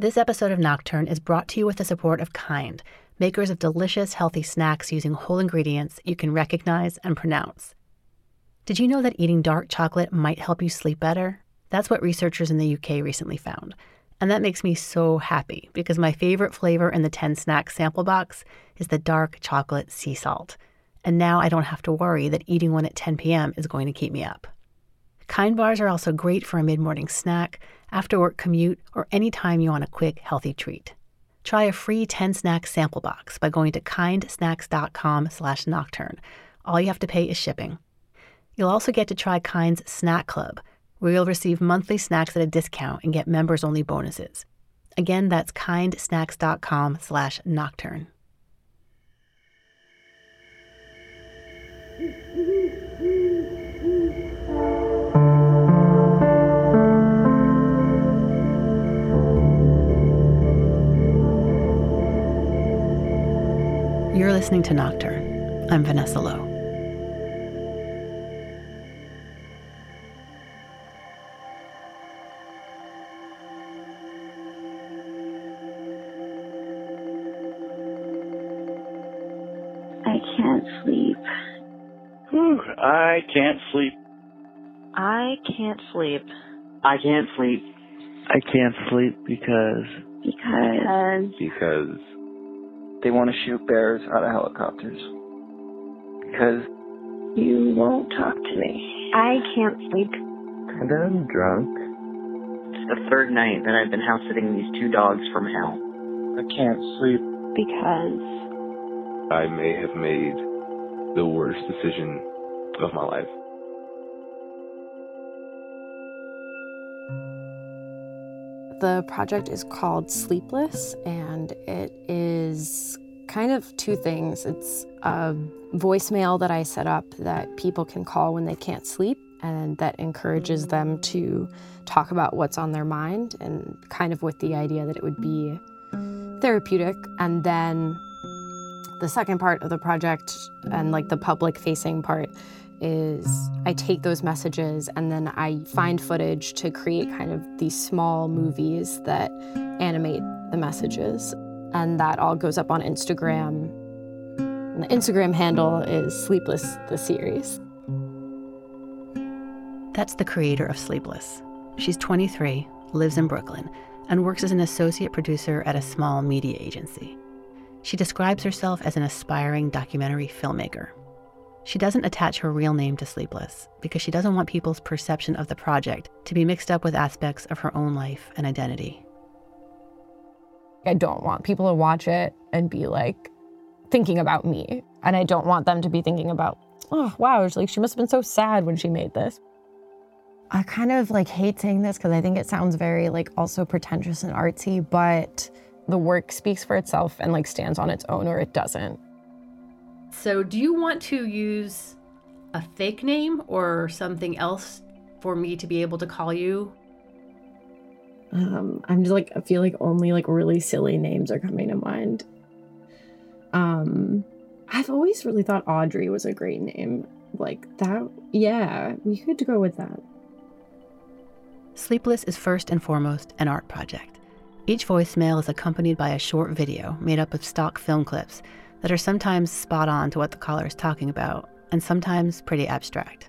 This episode of Nocturne is brought to you with the support of Kind, makers of delicious, healthy snacks using whole ingredients you can recognize and pronounce. Did you know that eating dark chocolate might help you sleep better? That's what researchers in the UK recently found. And that makes me so happy because my favorite flavor in the 10 snack sample box is the dark chocolate sea salt. And now I don't have to worry that eating one at 10 p.m. is going to keep me up. Kind bars are also great for a mid morning snack, after work commute, or any time you want a quick, healthy treat. Try a free 10 snack sample box by going to kindsnacks.com slash nocturne. All you have to pay is shipping. You'll also get to try Kind's Snack Club, where you'll receive monthly snacks at a discount and get members only bonuses. Again, that's kindsnacks.com slash nocturne. You're listening to Nocturne. I'm Vanessa Lowe. I can't sleep. Whew, I can't sleep. I can't sleep. I can't sleep. I can't sleep because Because because They want to shoot bears out of helicopters. Because you won't talk to me. I can't sleep. and I'm drunk. It's the third night that I've been house sitting these two dogs from hell. I can't sleep. Because I may have made the worst decision of my life. The project is called Sleepless, and it is kind of two things. It's a voicemail that I set up that people can call when they can't sleep, and that encourages them to talk about what's on their mind, and kind of with the idea that it would be therapeutic. And then the second part of the project, and like the public facing part, is I take those messages and then I find footage to create kind of these small movies that animate the messages. And that all goes up on Instagram. And the Instagram handle is Sleepless the series. That's the creator of Sleepless. She's 23, lives in Brooklyn, and works as an associate producer at a small media agency. She describes herself as an aspiring documentary filmmaker. She doesn't attach her real name to Sleepless because she doesn't want people's perception of the project to be mixed up with aspects of her own life and identity. I don't want people to watch it and be like thinking about me. And I don't want them to be thinking about, oh, wow, it's like she must have been so sad when she made this. I kind of like hate saying this because I think it sounds very like also pretentious and artsy, but the work speaks for itself and like stands on its own or it doesn't. So, do you want to use a fake name or something else for me to be able to call you? Um, I'm just like I feel like only like really silly names are coming to mind. Um, I've always really thought Audrey was a great name. Like that, yeah, we could go with that. Sleepless is first and foremost an art project. Each voicemail is accompanied by a short video made up of stock film clips that are sometimes spot on to what the caller is talking about, and sometimes pretty abstract.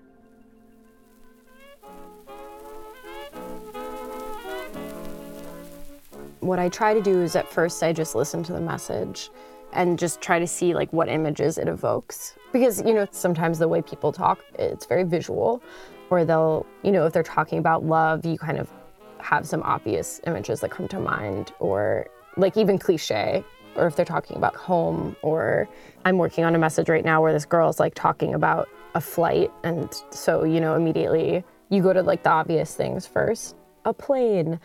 What I try to do is at first I just listen to the message and just try to see like what images it evokes because you know sometimes the way people talk it's very visual or they'll you know if they're talking about love you kind of have some obvious images that come to mind or like even cliche or if they're talking about home or i'm working on a message right now where this girl's like talking about a flight and so you know immediately you go to like the obvious things first. A plane.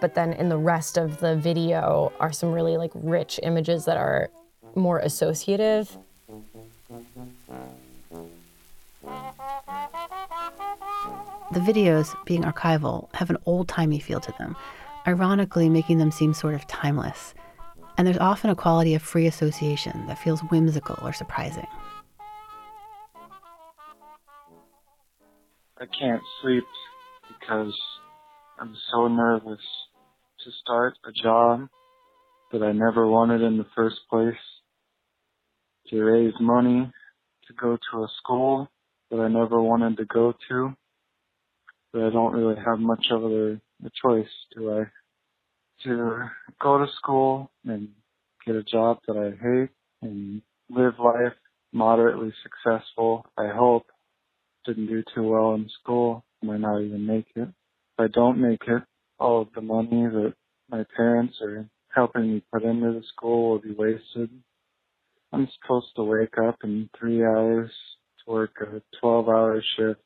But then in the rest of the video are some really like rich images that are more associative. The videos, being archival, have an old timey feel to them, ironically making them seem sort of timeless. And there's often a quality of free association that feels whimsical or surprising. I can't sleep because I'm so nervous to start a job that I never wanted in the first place, to raise money to go to a school that I never wanted to go to, but I don't really have much a choice, do I? To go to school and get a job that I hate and live life moderately successful, I hope. Didn't do too well in school, might not even make it. If I don't make it, all of the money that my parents are helping me put into the school will be wasted. I'm supposed to wake up in three hours to work a 12 hour shift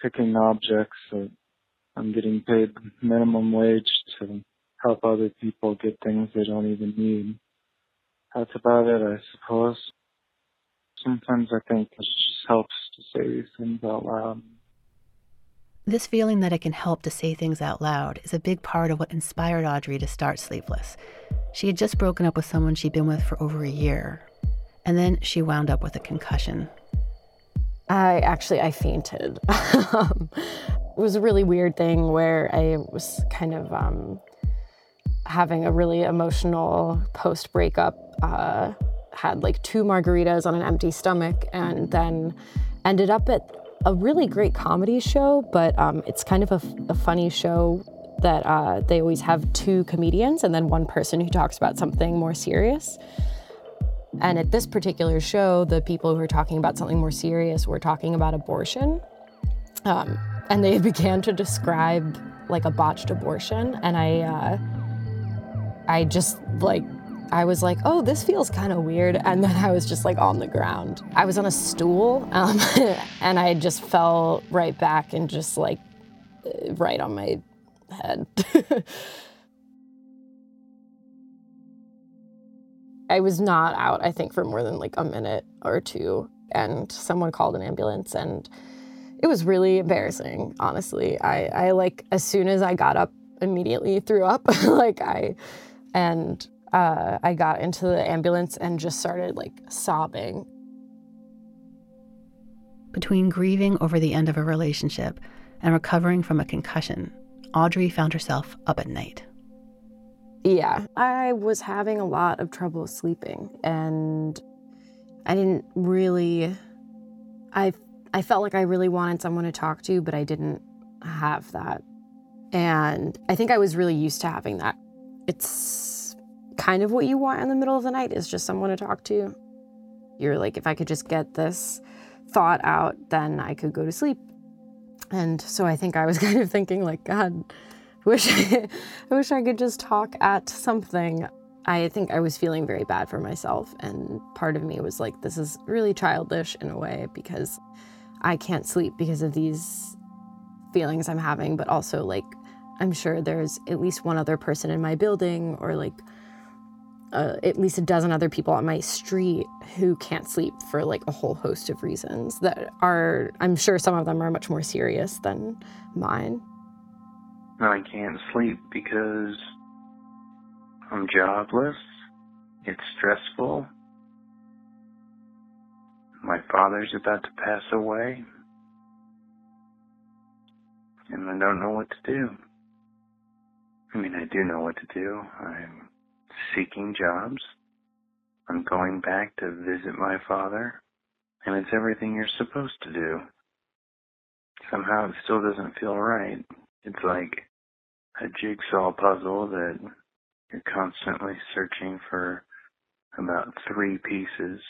picking objects that I'm getting paid minimum wage to help other people get things they don't even need. That's about it, I suppose. Sometimes I think it just helps to say these things out loud. This feeling that it can help to say things out loud is a big part of what inspired Audrey to start Sleepless. She had just broken up with someone she'd been with for over a year, and then she wound up with a concussion. I actually I fainted. it was a really weird thing where I was kind of um, having a really emotional post breakup. Uh, had like two margaritas on an empty stomach, and then ended up at a really great comedy show, but um, it's kind of a, a funny show that uh, they always have two comedians and then one person who talks about something more serious. And at this particular show, the people who were talking about something more serious were talking about abortion. Um, and they began to describe like a botched abortion. And I, uh, I just like I was like, oh, this feels kind of weird. And then I was just like on the ground. I was on a stool um, and I just fell right back and just like right on my head. I was not out, I think, for more than like a minute or two. And someone called an ambulance and it was really embarrassing, honestly. I, I like, as soon as I got up, immediately threw up. like, I, and uh, I got into the ambulance and just started like sobbing. Between grieving over the end of a relationship and recovering from a concussion, Audrey found herself up at night. Yeah, I was having a lot of trouble sleeping and I didn't really I I felt like I really wanted someone to talk to, but I didn't have that. And I think I was really used to having that. It's kind of what you want in the middle of the night is just someone to talk to. You're like, if I could just get this thought out, then I could go to sleep. And so I think I was kind of thinking, like, God, I wish I, I wish I could just talk at something. I think I was feeling very bad for myself, and part of me was like, this is really childish in a way because I can't sleep because of these feelings I'm having, but also like I'm sure there's at least one other person in my building or like uh, at least a dozen other people on my street who can't sleep for like a whole host of reasons that are, I'm sure some of them are much more serious than mine. I can't sleep because I'm jobless. It's stressful. My father's about to pass away. And I don't know what to do. I mean, I do know what to do. I'm seeking jobs. I'm going back to visit my father. And it's everything you're supposed to do. Somehow it still doesn't feel right. It's like a jigsaw puzzle that you're constantly searching for about three pieces.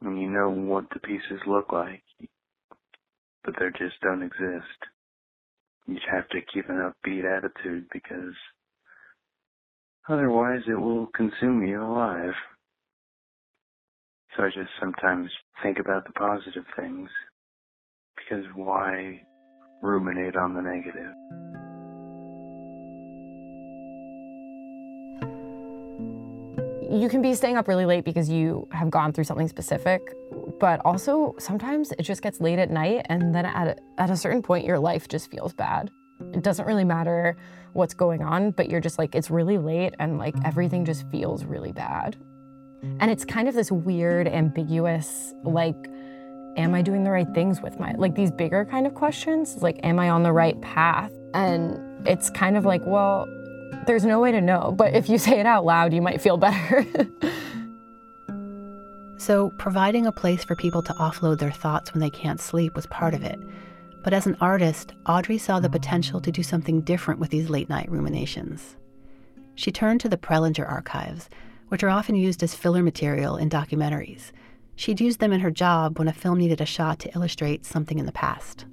And you know what the pieces look like, but they just don't exist. You have to keep an upbeat attitude because Otherwise, it will consume you alive. So I just sometimes think about the positive things because why ruminate on the negative? You can be staying up really late because you have gone through something specific, but also sometimes it just gets late at night, and then at a, at a certain point, your life just feels bad. It doesn't really matter what's going on, but you're just like, it's really late and like everything just feels really bad. And it's kind of this weird, ambiguous, like, am I doing the right things with my, like these bigger kind of questions? Like, am I on the right path? And it's kind of like, well, There's no way to know, but if you say it out loud, you might feel better. so, providing a place for people to offload their thoughts when they can't sleep was part of it. But as an artist, Audrey saw the potential to do something different with these late night ruminations. She turned to the Prelinger archives, which are often used as filler material in documentaries. She'd used them in her job when a film needed a shot to illustrate something in the past.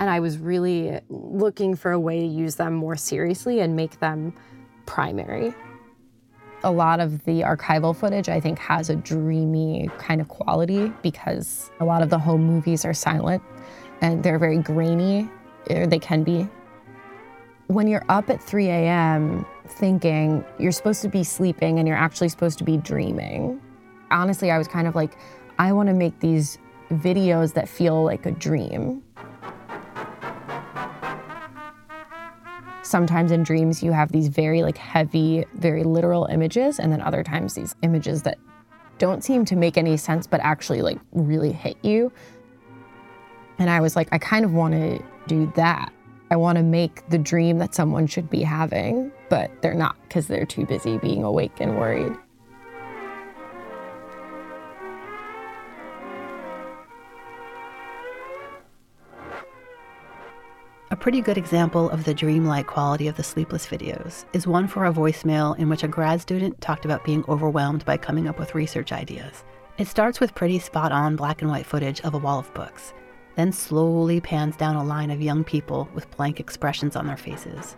And I was really looking for a way to use them more seriously and make them primary. A lot of the archival footage, I think, has a dreamy kind of quality because a lot of the home movies are silent and they're very grainy, or they can be. When you're up at 3 a.m. thinking you're supposed to be sleeping and you're actually supposed to be dreaming, honestly, I was kind of like, I want to make these videos that feel like a dream. Sometimes in dreams, you have these very like heavy, very literal images, and then other times these images that don't seem to make any sense but actually like really hit you. And I was like, I kind of want to do that. I want to make the dream that someone should be having, but they're not because they're too busy being awake and worried. Pretty good example of the dreamlike quality of the Sleepless videos is one for a voicemail in which a grad student talked about being overwhelmed by coming up with research ideas. It starts with pretty spot on black and white footage of a wall of books, then slowly pans down a line of young people with blank expressions on their faces.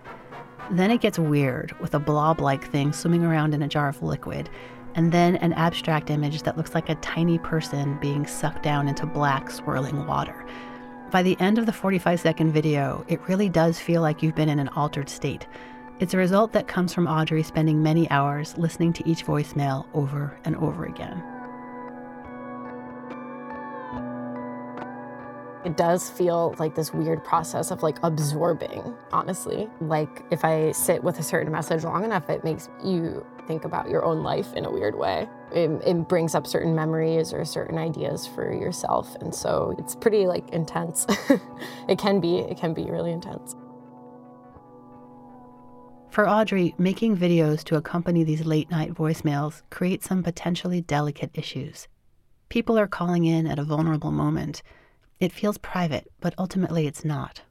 Then it gets weird with a blob like thing swimming around in a jar of liquid, and then an abstract image that looks like a tiny person being sucked down into black, swirling water. By the end of the 45 second video, it really does feel like you've been in an altered state. It's a result that comes from Audrey spending many hours listening to each voicemail over and over again. It does feel like this weird process of like absorbing, honestly. Like if I sit with a certain message long enough, it makes you think about your own life in a weird way. It, it, brings up certain memories or certain ideas for yourself. And so it's pretty like intense. it can be, it can be really intense. For Audrey, making videos to accompany these late night voicemails creates some potentially delicate issues. People are calling in at a vulnerable moment it feels private, but ultimately it's not.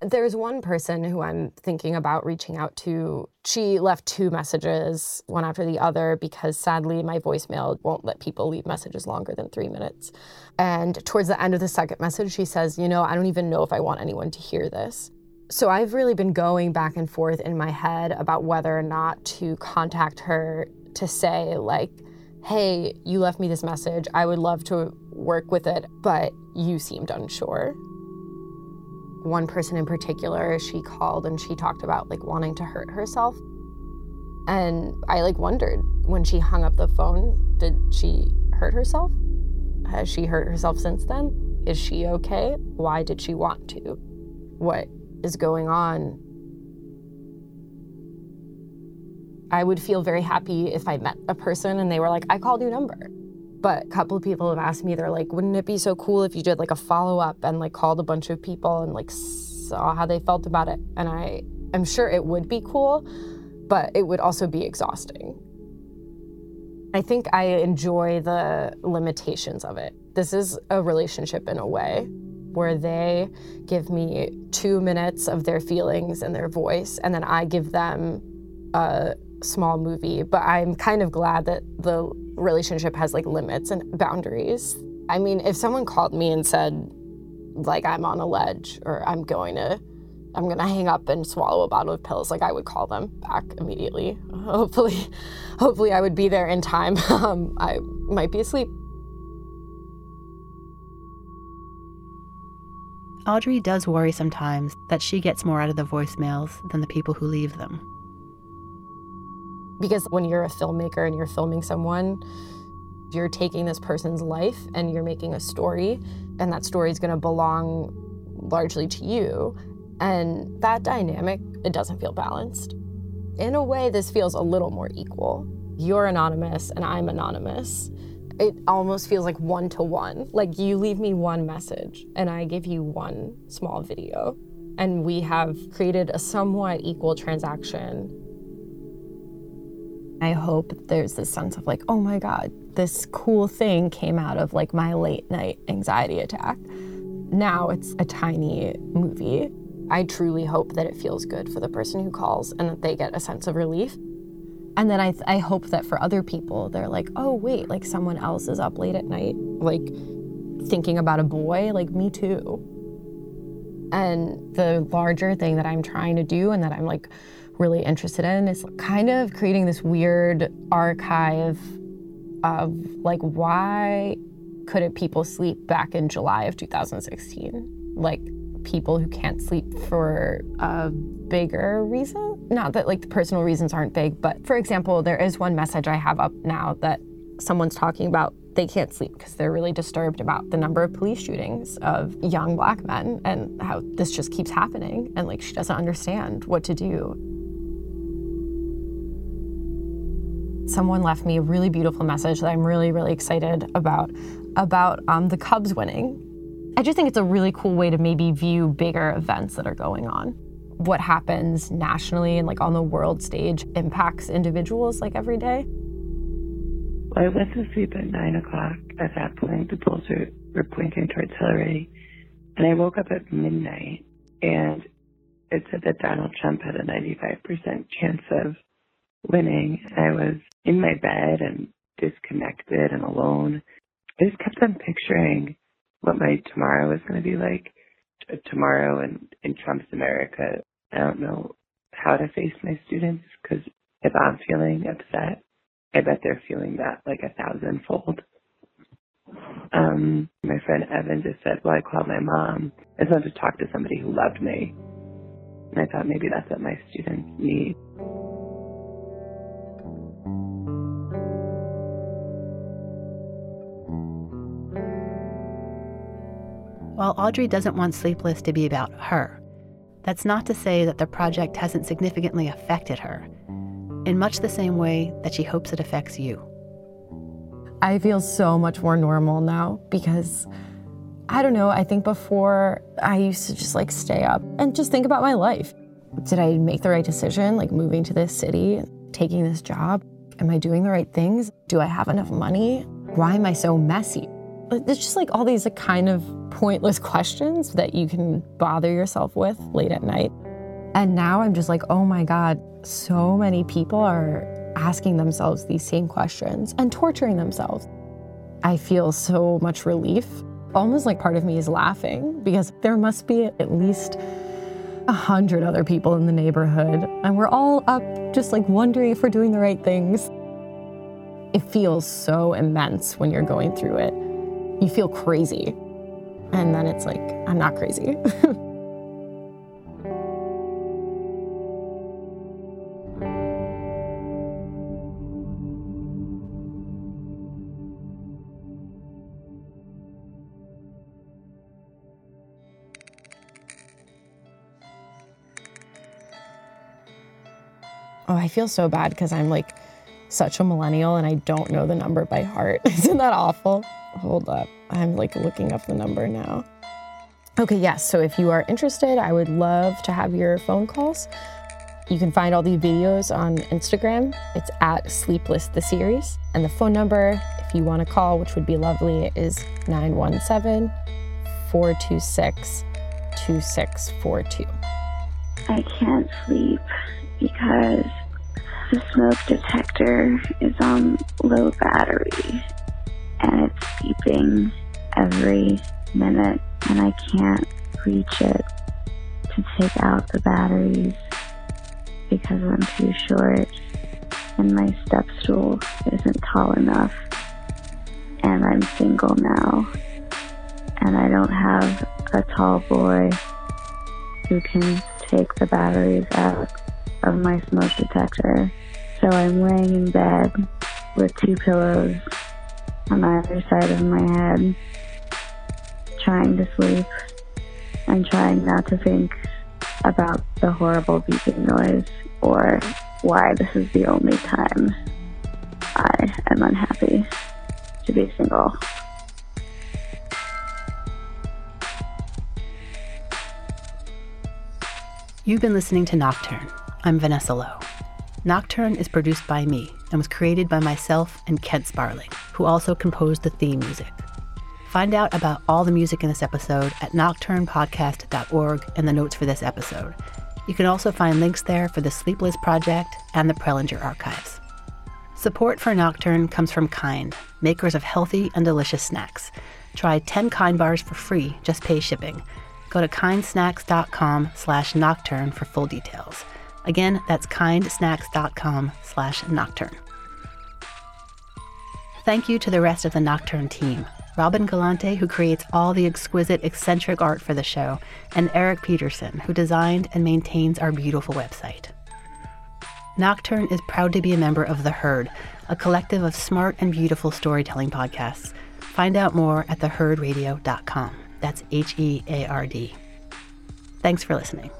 There's one person who I'm thinking about reaching out to. She left two messages, one after the other, because sadly my voicemail won't let people leave messages longer than three minutes. And towards the end of the second message, she says, You know, I don't even know if I want anyone to hear this. So I've really been going back and forth in my head about whether or not to contact her to say, like, hey, you left me this message. I would love to work with it, but you seemed unsure. One person in particular, she called and she talked about like wanting to hurt herself. And I like wondered when she hung up the phone, did she hurt herself? Has she hurt herself since then? Is she okay? Why did she want to? What is going on? I would feel very happy if I met a person and they were like, I called your number. But a couple of people have asked me, they're like, wouldn't it be so cool if you did like a follow up and like called a bunch of people and like saw how they felt about it? And I am sure it would be cool, but it would also be exhausting. I think I enjoy the limitations of it. This is a relationship in a way where they give me two minutes of their feelings and their voice, and then I give them a small movie. But I'm kind of glad that the relationship has like limits and boundaries. I mean, if someone called me and said, like, I'm on a ledge or I'm going to, I'm to hang up and swallow a bottle of pills, like, I would call them back immediately. Hopefully, hopefully, I would be there in time. Um, I might be asleep. Audrey does worry sometimes that she gets more out of the voicemails than the people who leave them. Because when you're a filmmaker and you're filming someone, you're taking this person's life and you're making a story, and that story is going to belong largely to you. And that dynamic, it doesn't feel balanced. In a way, this feels a little more equal. You're anonymous and I'm anonymous. It almost feels like one to one. Like you leave me one message and I give you one small video. and we have created a somewhat equal transaction. I hope there's this sense of like, oh my God, this cool thing came out of like my late night anxiety attack. Now it's a tiny movie. I truly hope that it feels good for the person who calls and that they get a sense of relief. And then I, th- I hope that for other people, they're like, oh, wait, like someone else is up late at night, like thinking about a boy, like me too. And the larger thing that I'm trying to do and that I'm like really interested in is kind of creating this weird archive of like why couldn't people sleep back in July of 2016? Like people who can't sleep for a bigger reason. Not that like the personal reasons aren't big, but for example, there is one message I have up now that someone's talking about they can't sleep because they're really disturbed about the number of police shootings of young black men and how this just keeps happening and like she doesn't understand what to do. Someone left me a really beautiful message that I'm really, really excited about about um, the Cubs winning. I just think it's a really cool way to maybe view bigger events that are going on. What happens nationally and like on the world stage impacts individuals like every day. I went to sleep at nine o'clock. At that point, the polls were, were pointing towards Hillary. And I woke up at midnight and it said that Donald Trump had a 95% chance of winning. I was in my bed and disconnected and alone. I just kept on picturing what my tomorrow was going to be like. Tomorrow in, in Trump's America, I don't know how to face my students because if I'm feeling upset, I bet they're feeling that like a thousandfold. Um, my friend Evan just said, well, I called my mom. I just wanted to talk to somebody who loved me. And I thought maybe that's what my students need. While Audrey doesn't want Sleepless to be about her, that's not to say that the project hasn't significantly affected her, in much the same way that she hopes it affects you. I feel so much more normal now because I don't know, I think before I used to just like stay up and just think about my life. Did I make the right decision, like moving to this city, taking this job? Am I doing the right things? Do I have enough money? Why am I so messy? It's just like all these kind of pointless questions that you can bother yourself with late at night. And now I'm just like, oh my God, so many people are asking themselves these same questions and torturing themselves. I feel so much relief. Almost like part of me is laughing because there must be at least a hundred other people in the neighborhood, and we're all up just like wondering if we're doing the right things. It feels so immense when you're going through it. You feel crazy. And then it's like, I'm not crazy. Oh, I feel so bad because I'm like such a millennial and I don't know the number by heart. Isn't that awful? Hold up. I'm like looking up the number now. Okay, yes. So if you are interested, I would love to have your phone calls. You can find all the videos on Instagram. It's at Sleepless the Series. And the phone number, if you want to call, which would be lovely, is 917 426 2642. I can't sleep because the smoke detector is on low battery and it's beeping every minute and I can't reach it to take out the batteries because I'm too short and my step stool isn't tall enough and I'm single now and I don't have a tall boy who can take the batteries out of my smoke detector. So I'm laying in bed with two pillows on either side of my head, trying to sleep and trying not to think about the horrible beeping noise or why this is the only time I am unhappy to be single. You've been listening to Nocturne. I'm Vanessa Lowe. Nocturne is produced by me and was created by myself and Kent Sparling, who also composed the theme music. Find out about all the music in this episode at nocturnepodcast.org and the notes for this episode. You can also find links there for the Sleepless Project and the Prelinger Archives. Support for Nocturne comes from Kind, makers of healthy and delicious snacks. Try 10 Kind bars for free, just pay shipping. Go to kindsnacks.com slash nocturne for full details. Again, that's kindsnacks.com slash nocturne. Thank you to the rest of the Nocturne team. Robin Galante, who creates all the exquisite, eccentric art for the show, and Eric Peterson, who designed and maintains our beautiful website. Nocturne is proud to be a member of The Heard, a collective of smart and beautiful storytelling podcasts. Find out more at theheardradio.com. That's H E A R D. Thanks for listening.